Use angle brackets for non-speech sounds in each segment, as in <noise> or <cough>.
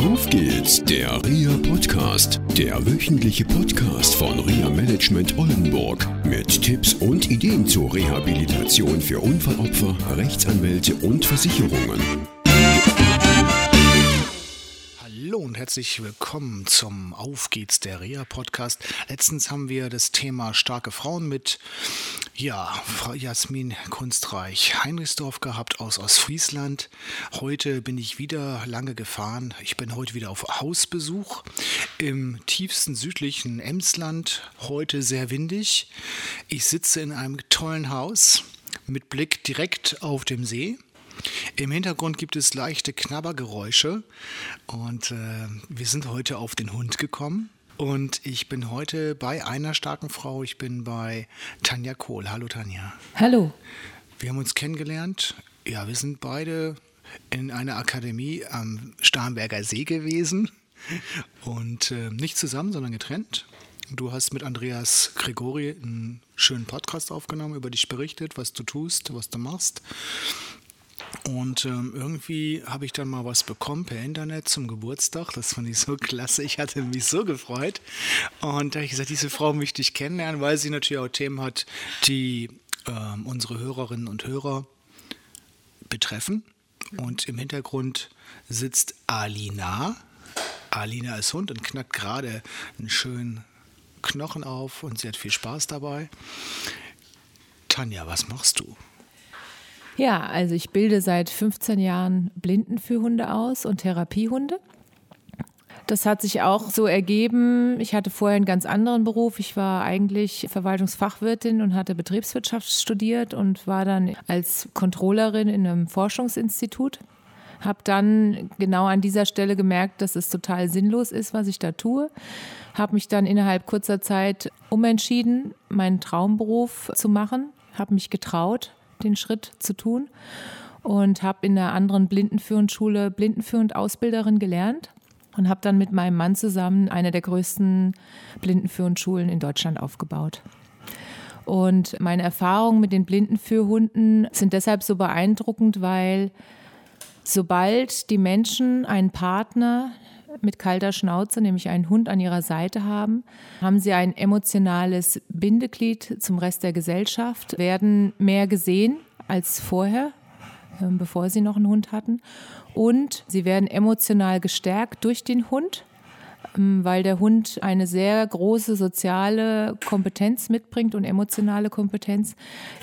Auf geht's, der RIA Podcast, der wöchentliche Podcast von RIA Management Oldenburg mit Tipps und Ideen zur Rehabilitation für Unfallopfer, Rechtsanwälte und Versicherungen. Herzlich willkommen zum Auf geht's der Reha Podcast. Letztens haben wir das Thema starke Frauen mit ja, Frau Jasmin Kunstreich Heinrichsdorf gehabt aus Ostfriesland. Heute bin ich wieder lange gefahren. Ich bin heute wieder auf Hausbesuch im tiefsten südlichen Emsland. Heute sehr windig. Ich sitze in einem tollen Haus mit Blick direkt auf dem See. Im Hintergrund gibt es leichte Knabbergeräusche und äh, wir sind heute auf den Hund gekommen. Und ich bin heute bei einer starken Frau. Ich bin bei Tanja Kohl. Hallo Tanja. Hallo. Wir haben uns kennengelernt. Ja, wir sind beide in einer Akademie am Starnberger See gewesen. Und äh, nicht zusammen, sondern getrennt. Du hast mit Andreas Gregori einen schönen Podcast aufgenommen, über dich berichtet, was du tust, was du machst. Und ähm, irgendwie habe ich dann mal was bekommen per Internet zum Geburtstag. Das fand ich so klasse. Ich hatte mich so gefreut. Und da habe ich gesagt, diese Frau möchte ich kennenlernen, weil sie natürlich auch Themen hat, die ähm, unsere Hörerinnen und Hörer betreffen. Und im Hintergrund sitzt Alina. Alina ist Hund und knackt gerade einen schönen Knochen auf und sie hat viel Spaß dabei. Tanja, was machst du? Ja, also ich bilde seit 15 Jahren Blindenführhunde aus und Therapiehunde. Das hat sich auch so ergeben. Ich hatte vorher einen ganz anderen Beruf. Ich war eigentlich Verwaltungsfachwirtin und hatte Betriebswirtschaft studiert und war dann als Controllerin in einem Forschungsinstitut. Habe dann genau an dieser Stelle gemerkt, dass es total sinnlos ist, was ich da tue. Habe mich dann innerhalb kurzer Zeit umentschieden, meinen Traumberuf zu machen. Habe mich getraut, den Schritt zu tun und habe in einer anderen Blindenführendschule Blindenführend Ausbilderin gelernt und habe dann mit meinem Mann zusammen eine der größten Blindenführendschulen in Deutschland aufgebaut. Und meine Erfahrungen mit den Blindenführhunden sind deshalb so beeindruckend, weil sobald die Menschen einen Partner mit kalter Schnauze, nämlich einen Hund an ihrer Seite haben, haben sie ein emotionales Bindeglied zum Rest der Gesellschaft, werden mehr gesehen als vorher, ähm, bevor sie noch einen Hund hatten. Und sie werden emotional gestärkt durch den Hund weil der Hund eine sehr große soziale Kompetenz mitbringt und emotionale Kompetenz,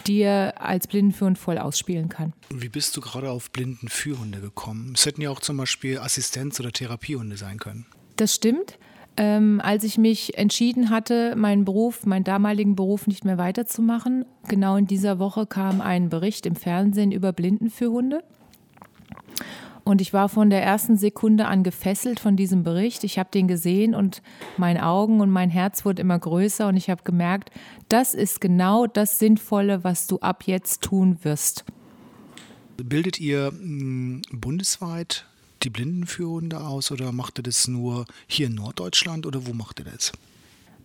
die er als Blindenführhund voll ausspielen kann. Wie bist du gerade auf Blindenführhunde gekommen? Es hätten ja auch zum Beispiel Assistenz- oder Therapiehunde sein können. Das stimmt. Ähm, als ich mich entschieden hatte, meinen Beruf, meinen damaligen Beruf nicht mehr weiterzumachen, genau in dieser Woche kam ein Bericht im Fernsehen über Blindenführhunde. Und ich war von der ersten Sekunde an gefesselt von diesem Bericht. Ich habe den gesehen und meine Augen und mein Herz wurde immer größer und ich habe gemerkt, das ist genau das Sinnvolle, was du ab jetzt tun wirst. Bildet ihr mh, bundesweit die Blindenführhunde aus oder macht ihr das nur hier in Norddeutschland oder wo macht ihr das?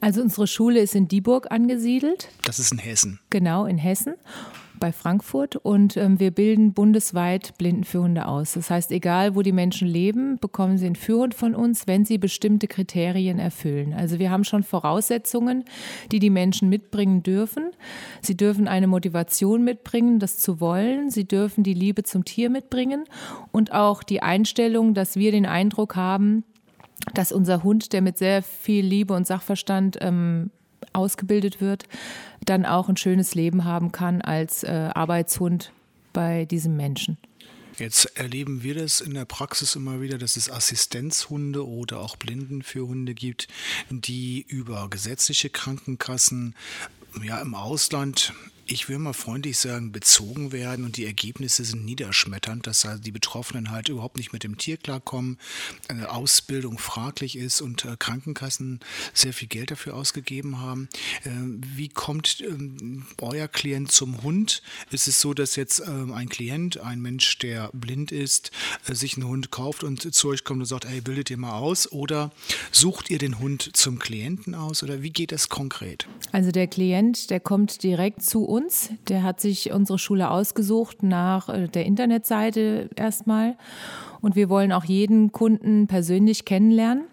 Also unsere Schule ist in Dieburg angesiedelt. Das ist in Hessen. Genau, in Hessen bei Frankfurt und ähm, wir bilden bundesweit Blindenführhunde aus. Das heißt, egal wo die Menschen leben, bekommen sie einen Führhund von uns, wenn sie bestimmte Kriterien erfüllen. Also wir haben schon Voraussetzungen, die die Menschen mitbringen dürfen. Sie dürfen eine Motivation mitbringen, das zu wollen. Sie dürfen die Liebe zum Tier mitbringen und auch die Einstellung, dass wir den Eindruck haben, dass unser Hund, der mit sehr viel Liebe und Sachverstand ähm, ausgebildet wird, dann auch ein schönes Leben haben kann als äh, Arbeitshund bei diesem Menschen. Jetzt erleben wir das in der Praxis immer wieder, dass es Assistenzhunde oder auch Blinden für Hunde gibt, die über gesetzliche Krankenkassen ja im Ausland ich will mal freundlich sagen, bezogen werden und die Ergebnisse sind niederschmetternd, dass also die Betroffenen halt überhaupt nicht mit dem Tier klarkommen, eine Ausbildung fraglich ist und äh, Krankenkassen sehr viel Geld dafür ausgegeben haben. Äh, wie kommt ähm, euer Klient zum Hund? Ist es so, dass jetzt ähm, ein Klient, ein Mensch, der blind ist, äh, sich einen Hund kauft und zu euch kommt und sagt, hey, bildet ihr mal aus? Oder sucht ihr den Hund zum Klienten aus? Oder wie geht das konkret? Also der Klient, der kommt direkt zu uns. Der hat sich unsere Schule ausgesucht nach äh, der Internetseite erstmal. Und wir wollen auch jeden Kunden persönlich kennenlernen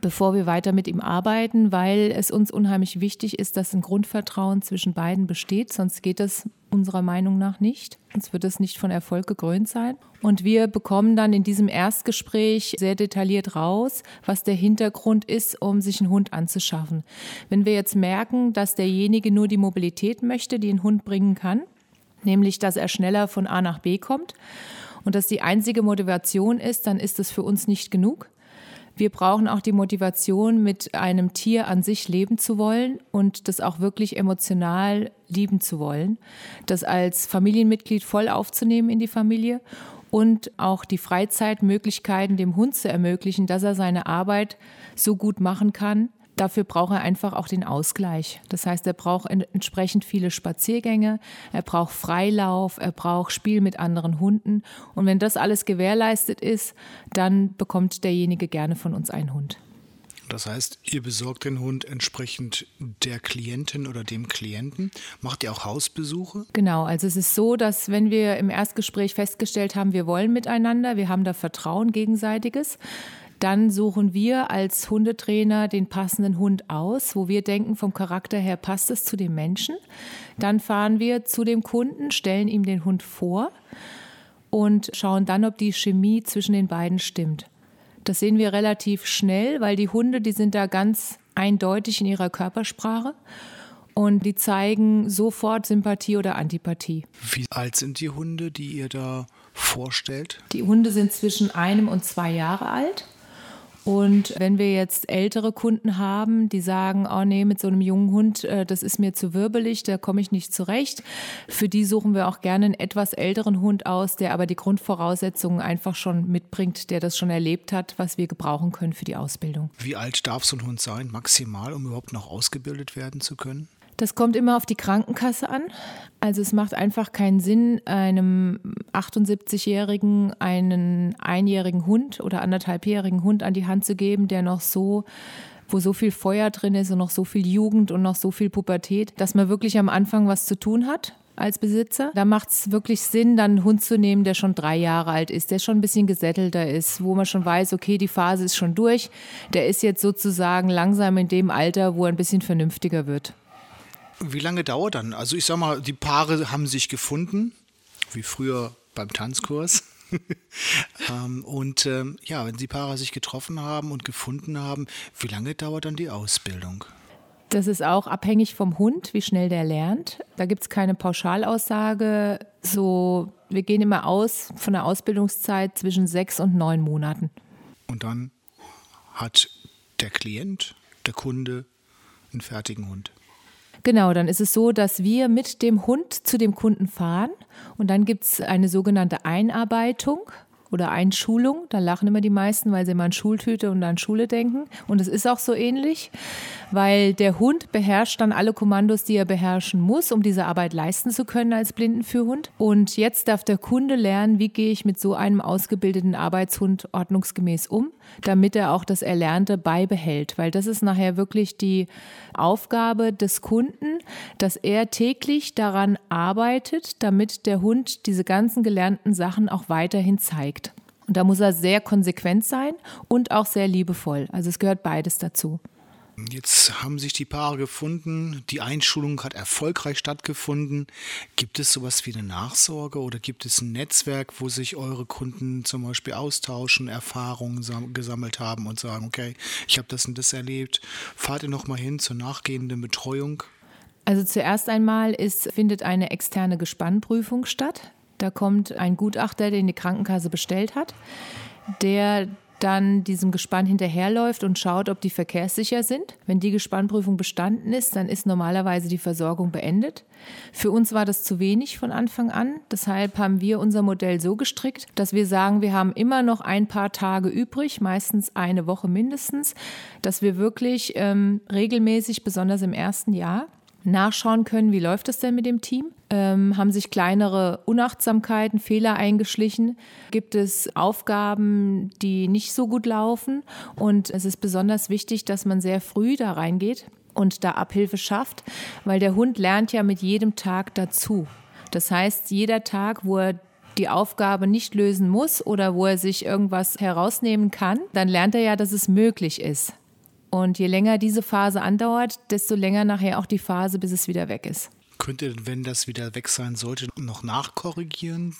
bevor wir weiter mit ihm arbeiten, weil es uns unheimlich wichtig ist, dass ein Grundvertrauen zwischen beiden besteht. Sonst geht das unserer Meinung nach nicht. Sonst wird es nicht von Erfolg gekrönt sein. Und wir bekommen dann in diesem Erstgespräch sehr detailliert raus, was der Hintergrund ist, um sich einen Hund anzuschaffen. Wenn wir jetzt merken, dass derjenige nur die Mobilität möchte, die ein Hund bringen kann, nämlich dass er schneller von A nach B kommt, und das die einzige Motivation ist, dann ist es für uns nicht genug. Wir brauchen auch die Motivation, mit einem Tier an sich leben zu wollen und das auch wirklich emotional lieben zu wollen. Das als Familienmitglied voll aufzunehmen in die Familie und auch die Freizeitmöglichkeiten dem Hund zu ermöglichen, dass er seine Arbeit so gut machen kann, Dafür braucht er einfach auch den Ausgleich. Das heißt, er braucht entsprechend viele Spaziergänge, er braucht Freilauf, er braucht Spiel mit anderen Hunden. Und wenn das alles gewährleistet ist, dann bekommt derjenige gerne von uns einen Hund. Das heißt, ihr besorgt den Hund entsprechend der Klientin oder dem Klienten. Macht ihr auch Hausbesuche? Genau, also es ist so, dass wenn wir im Erstgespräch festgestellt haben, wir wollen miteinander, wir haben da Vertrauen gegenseitiges, dann suchen wir als Hundetrainer den passenden Hund aus, wo wir denken, vom Charakter her passt es zu dem Menschen. Dann fahren wir zu dem Kunden, stellen ihm den Hund vor und schauen dann, ob die Chemie zwischen den beiden stimmt. Das sehen wir relativ schnell, weil die Hunde, die sind da ganz eindeutig in ihrer Körpersprache und die zeigen sofort Sympathie oder Antipathie. Wie alt sind die Hunde, die ihr da vorstellt? Die Hunde sind zwischen einem und zwei Jahre alt. Und wenn wir jetzt ältere Kunden haben, die sagen, oh nee, mit so einem jungen Hund, äh, das ist mir zu wirbelig, da komme ich nicht zurecht. Für die suchen wir auch gerne einen etwas älteren Hund aus, der aber die Grundvoraussetzungen einfach schon mitbringt, der das schon erlebt hat, was wir gebrauchen können für die Ausbildung. Wie alt darf so ein Hund sein, maximal, um überhaupt noch ausgebildet werden zu können? Das kommt immer auf die Krankenkasse an. Also es macht einfach keinen Sinn, einem 78-Jährigen einen einjährigen Hund oder anderthalbjährigen Hund an die Hand zu geben, der noch so wo so viel Feuer drin ist und noch so viel Jugend und noch so viel Pubertät, dass man wirklich am Anfang was zu tun hat als Besitzer. Da macht es wirklich Sinn, dann einen Hund zu nehmen, der schon drei Jahre alt ist, der schon ein bisschen gesättelter ist, wo man schon weiß, okay, die Phase ist schon durch. Der ist jetzt sozusagen langsam in dem Alter, wo er ein bisschen vernünftiger wird. Wie lange dauert dann? Also ich sag mal, die Paare haben sich gefunden, wie früher beim Tanzkurs. <laughs> ähm, und ähm, ja, wenn die Paare sich getroffen haben und gefunden haben, wie lange dauert dann die Ausbildung? Das ist auch abhängig vom Hund, wie schnell der lernt. Da gibt es keine Pauschalaussage. So, wir gehen immer aus von der Ausbildungszeit zwischen sechs und neun Monaten. Und dann hat der Klient, der Kunde, einen fertigen Hund. Genau, dann ist es so, dass wir mit dem Hund zu dem Kunden fahren und dann gibt es eine sogenannte Einarbeitung oder Einschulung. Da lachen immer die meisten, weil sie immer an Schultüte und an Schule denken. Und es ist auch so ähnlich weil der Hund beherrscht dann alle Kommandos, die er beherrschen muss, um diese Arbeit leisten zu können als Blindenführhund. Und jetzt darf der Kunde lernen, wie gehe ich mit so einem ausgebildeten Arbeitshund ordnungsgemäß um, damit er auch das Erlernte beibehält, weil das ist nachher wirklich die Aufgabe des Kunden, dass er täglich daran arbeitet, damit der Hund diese ganzen gelernten Sachen auch weiterhin zeigt. Und da muss er sehr konsequent sein und auch sehr liebevoll. Also es gehört beides dazu. Jetzt haben sich die Paare gefunden, die Einschulung hat erfolgreich stattgefunden. Gibt es sowas wie eine Nachsorge oder gibt es ein Netzwerk, wo sich eure Kunden zum Beispiel austauschen, Erfahrungen gesammelt haben und sagen, okay, ich habe das und das erlebt. Fahrt ihr nochmal hin zur nachgehenden Betreuung? Also zuerst einmal ist, findet eine externe Gespannprüfung statt. Da kommt ein Gutachter, den die Krankenkasse bestellt hat, der dann diesem Gespann hinterherläuft und schaut, ob die verkehrssicher sind. Wenn die Gespannprüfung bestanden ist, dann ist normalerweise die Versorgung beendet. Für uns war das zu wenig von Anfang an. Deshalb haben wir unser Modell so gestrickt, dass wir sagen, wir haben immer noch ein paar Tage übrig, meistens eine Woche mindestens, dass wir wirklich ähm, regelmäßig, besonders im ersten Jahr, nachschauen können, wie läuft es denn mit dem Team? Ähm, haben sich kleinere Unachtsamkeiten, Fehler eingeschlichen? Gibt es Aufgaben, die nicht so gut laufen? Und es ist besonders wichtig, dass man sehr früh da reingeht und da Abhilfe schafft, weil der Hund lernt ja mit jedem Tag dazu. Das heißt, jeder Tag, wo er die Aufgabe nicht lösen muss oder wo er sich irgendwas herausnehmen kann, dann lernt er ja, dass es möglich ist. Und je länger diese Phase andauert, desto länger nachher auch die Phase, bis es wieder weg ist. Könnt ihr, wenn das wieder weg sein sollte, noch nachkorrigieren?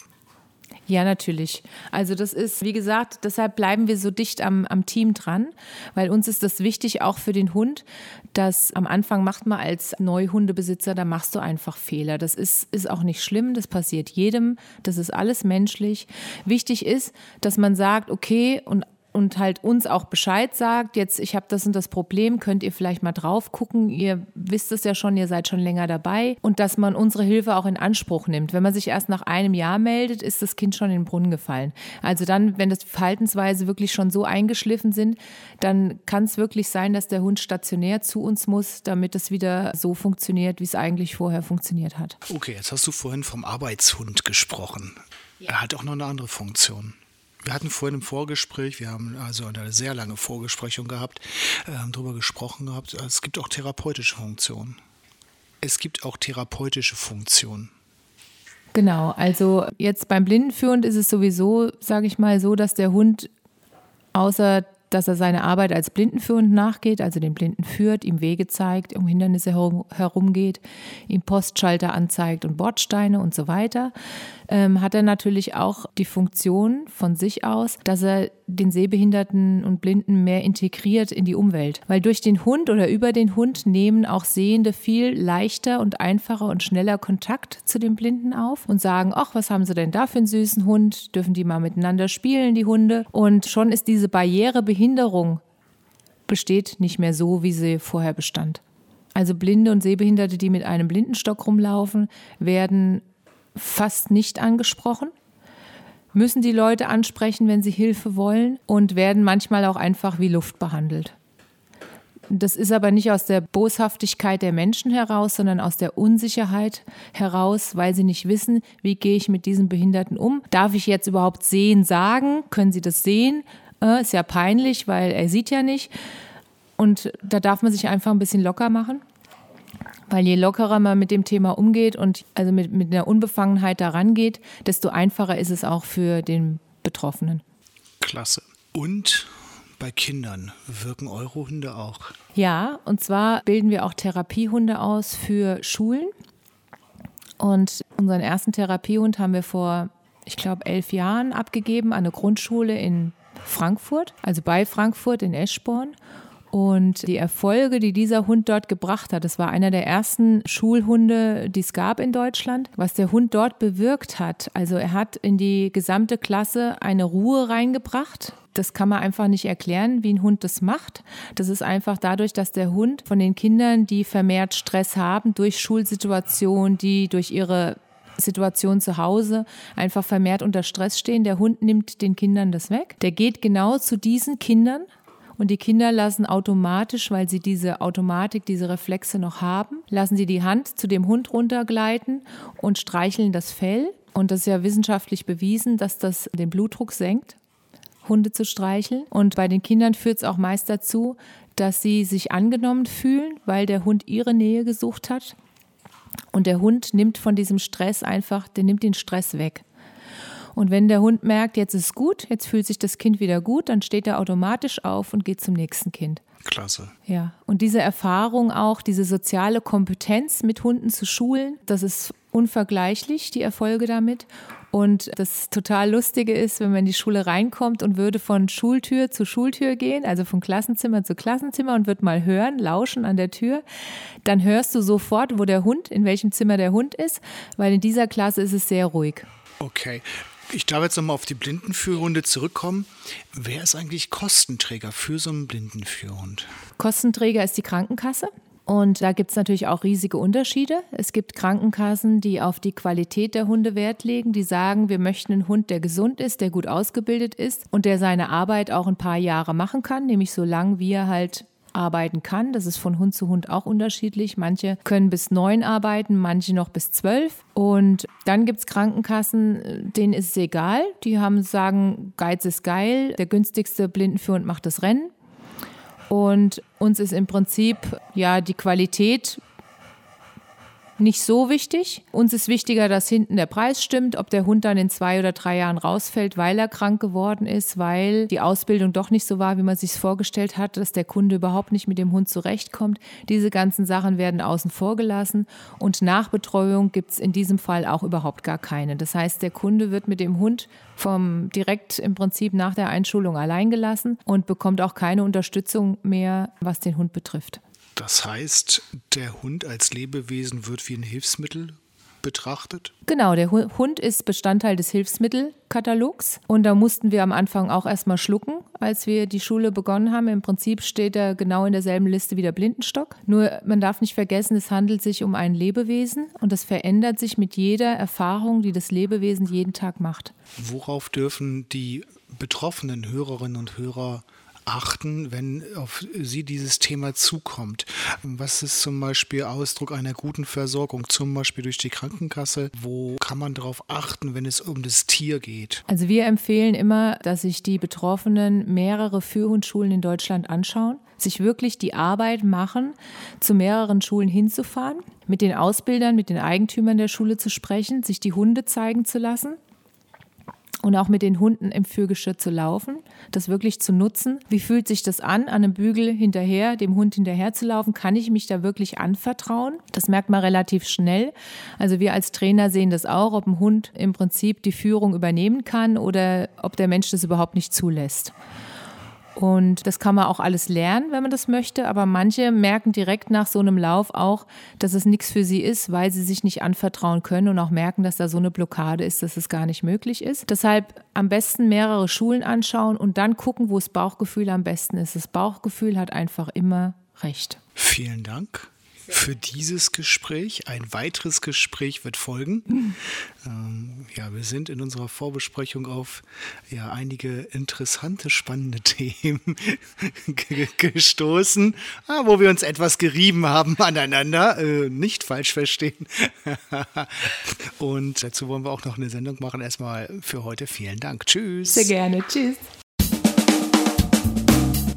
Ja, natürlich. Also das ist, wie gesagt, deshalb bleiben wir so dicht am, am Team dran, weil uns ist das wichtig, auch für den Hund, dass am Anfang macht man als Neuhundebesitzer, da machst du einfach Fehler. Das ist, ist auch nicht schlimm, das passiert jedem, das ist alles menschlich. Wichtig ist, dass man sagt, okay, und und halt uns auch Bescheid sagt, jetzt ich habe das und das Problem, könnt ihr vielleicht mal drauf gucken, ihr wisst es ja schon, ihr seid schon länger dabei und dass man unsere Hilfe auch in Anspruch nimmt. Wenn man sich erst nach einem Jahr meldet, ist das Kind schon in den Brunnen gefallen. Also dann, wenn das Verhaltensweise wirklich schon so eingeschliffen sind, dann kann es wirklich sein, dass der Hund stationär zu uns muss, damit es wieder so funktioniert, wie es eigentlich vorher funktioniert hat. Okay, jetzt hast du vorhin vom Arbeitshund gesprochen. Ja. Er hat auch noch eine andere Funktion. Wir hatten vorhin im Vorgespräch, wir haben also eine sehr lange Vorgesprächung gehabt, äh, darüber gesprochen gehabt, es gibt auch therapeutische Funktionen. Es gibt auch therapeutische Funktionen. Genau, also jetzt beim Blindenführend ist es sowieso, sage ich mal, so, dass der Hund außer dass er seine Arbeit als Blindenführend nachgeht, also den Blinden führt, ihm Wege zeigt, um Hindernisse herum, herumgeht, ihm Postschalter anzeigt und Bordsteine und so weiter, ähm, hat er natürlich auch die Funktion von sich aus, dass er den Sehbehinderten und Blinden mehr integriert in die Umwelt. Weil durch den Hund oder über den Hund nehmen auch Sehende viel leichter und einfacher und schneller Kontakt zu den Blinden auf und sagen, ach, was haben sie denn da für einen süßen Hund? Dürfen die mal miteinander spielen, die Hunde? Und schon ist diese Barriere Behinderung besteht nicht mehr so, wie sie vorher bestand. Also Blinde und Sehbehinderte, die mit einem Blindenstock rumlaufen, werden fast nicht angesprochen, müssen die Leute ansprechen, wenn sie Hilfe wollen und werden manchmal auch einfach wie Luft behandelt. Das ist aber nicht aus der Boshaftigkeit der Menschen heraus, sondern aus der Unsicherheit heraus, weil sie nicht wissen, wie gehe ich mit diesem Behinderten um. Darf ich jetzt überhaupt sehen sagen? Können sie das sehen? Äh, ist ja peinlich, weil er sieht ja nicht. Und da darf man sich einfach ein bisschen locker machen. Weil je lockerer man mit dem Thema umgeht und also mit, mit einer Unbefangenheit daran geht, desto einfacher ist es auch für den Betroffenen. Klasse. Und bei Kindern wirken eure Hunde auch? Ja, und zwar bilden wir auch Therapiehunde aus für Schulen. Und unseren ersten Therapiehund haben wir vor, ich glaube, elf Jahren abgegeben an eine Grundschule in Frankfurt, also bei Frankfurt in Eschborn. Und die Erfolge, die dieser Hund dort gebracht hat, das war einer der ersten Schulhunde, die es gab in Deutschland, was der Hund dort bewirkt hat. Also er hat in die gesamte Klasse eine Ruhe reingebracht. Das kann man einfach nicht erklären, wie ein Hund das macht. Das ist einfach dadurch, dass der Hund von den Kindern, die vermehrt Stress haben durch Schulsituationen, die durch ihre Situation zu Hause einfach vermehrt unter Stress stehen. Der Hund nimmt den Kindern das weg. Der geht genau zu diesen Kindern und die Kinder lassen automatisch, weil sie diese Automatik, diese Reflexe noch haben, lassen sie die Hand zu dem Hund runtergleiten und streicheln das Fell. Und das ist ja wissenschaftlich bewiesen, dass das den Blutdruck senkt, Hunde zu streicheln. Und bei den Kindern führt es auch meist dazu, dass sie sich angenommen fühlen, weil der Hund ihre Nähe gesucht hat. Und der Hund nimmt von diesem Stress einfach, der nimmt den Stress weg. Und wenn der Hund merkt, jetzt ist gut, jetzt fühlt sich das Kind wieder gut, dann steht er automatisch auf und geht zum nächsten Kind. Klasse. Ja, und diese Erfahrung auch, diese soziale Kompetenz mit Hunden zu schulen, das ist unvergleichlich, die Erfolge damit. Und das total Lustige ist, wenn man in die Schule reinkommt und würde von Schultür zu Schultür gehen, also von Klassenzimmer zu Klassenzimmer und wird mal hören, lauschen an der Tür, dann hörst du sofort, wo der Hund, in welchem Zimmer der Hund ist, weil in dieser Klasse ist es sehr ruhig. Okay. Ich darf jetzt nochmal auf die Blindenführhunde zurückkommen. Wer ist eigentlich Kostenträger für so einen Blindenführhund? Kostenträger ist die Krankenkasse. Und da gibt es natürlich auch riesige Unterschiede. Es gibt Krankenkassen, die auf die Qualität der Hunde Wert legen, die sagen, wir möchten einen Hund, der gesund ist, der gut ausgebildet ist und der seine Arbeit auch ein paar Jahre machen kann, nämlich so lange, wie er halt arbeiten kann. Das ist von Hund zu Hund auch unterschiedlich. Manche können bis neun arbeiten, manche noch bis zwölf. Und dann gibt es Krankenkassen, denen ist es egal. Die haben sagen, Geiz ist geil, der günstigste Blindenführhund macht das Rennen. Und uns ist im Prinzip ja die Qualität nicht so wichtig. Uns ist wichtiger, dass hinten der Preis stimmt, ob der Hund dann in zwei oder drei Jahren rausfällt, weil er krank geworden ist, weil die Ausbildung doch nicht so war, wie man sich vorgestellt hat, dass der Kunde überhaupt nicht mit dem Hund zurechtkommt. Diese ganzen Sachen werden außen vor gelassen und Nachbetreuung gibt es in diesem Fall auch überhaupt gar keine. Das heißt, der Kunde wird mit dem Hund vom direkt im Prinzip nach der Einschulung allein gelassen und bekommt auch keine Unterstützung mehr, was den Hund betrifft. Das heißt, der Hund als Lebewesen wird wie ein Hilfsmittel betrachtet? Genau, der Hund ist Bestandteil des Hilfsmittelkatalogs und da mussten wir am Anfang auch erstmal schlucken, als wir die Schule begonnen haben. Im Prinzip steht er genau in derselben Liste wie der Blindenstock. Nur man darf nicht vergessen, es handelt sich um ein Lebewesen und das verändert sich mit jeder Erfahrung, die das Lebewesen jeden Tag macht. Worauf dürfen die betroffenen Hörerinnen und Hörer achten, wenn auf Sie dieses Thema zukommt? Was ist zum Beispiel Ausdruck einer guten Versorgung, zum Beispiel durch die Krankenkasse? Wo kann man darauf achten, wenn es um das Tier geht? Also wir empfehlen immer, dass sich die Betroffenen mehrere Führhundschulen in Deutschland anschauen, sich wirklich die Arbeit machen, zu mehreren Schulen hinzufahren, mit den Ausbildern, mit den Eigentümern der Schule zu sprechen, sich die Hunde zeigen zu lassen und auch mit den Hunden im Führgeschirr zu laufen, das wirklich zu nutzen. Wie fühlt sich das an, an einem Bügel hinterher, dem Hund hinterher zu laufen? Kann ich mich da wirklich anvertrauen? Das merkt man relativ schnell. Also wir als Trainer sehen das auch, ob ein Hund im Prinzip die Führung übernehmen kann oder ob der Mensch das überhaupt nicht zulässt. Und das kann man auch alles lernen, wenn man das möchte. Aber manche merken direkt nach so einem Lauf auch, dass es nichts für sie ist, weil sie sich nicht anvertrauen können und auch merken, dass da so eine Blockade ist, dass es gar nicht möglich ist. Deshalb am besten mehrere Schulen anschauen und dann gucken, wo das Bauchgefühl am besten ist. Das Bauchgefühl hat einfach immer recht. Vielen Dank für dieses Gespräch. Ein weiteres Gespräch wird folgen. Ähm, ja, wir sind in unserer Vorbesprechung auf ja, einige interessante, spannende <laughs> Themen gestoßen, ah, wo wir uns etwas gerieben haben aneinander. Äh, nicht falsch verstehen. <laughs> Und dazu wollen wir auch noch eine Sendung machen. Erstmal für heute vielen Dank. Tschüss. Sehr gerne. Tschüss.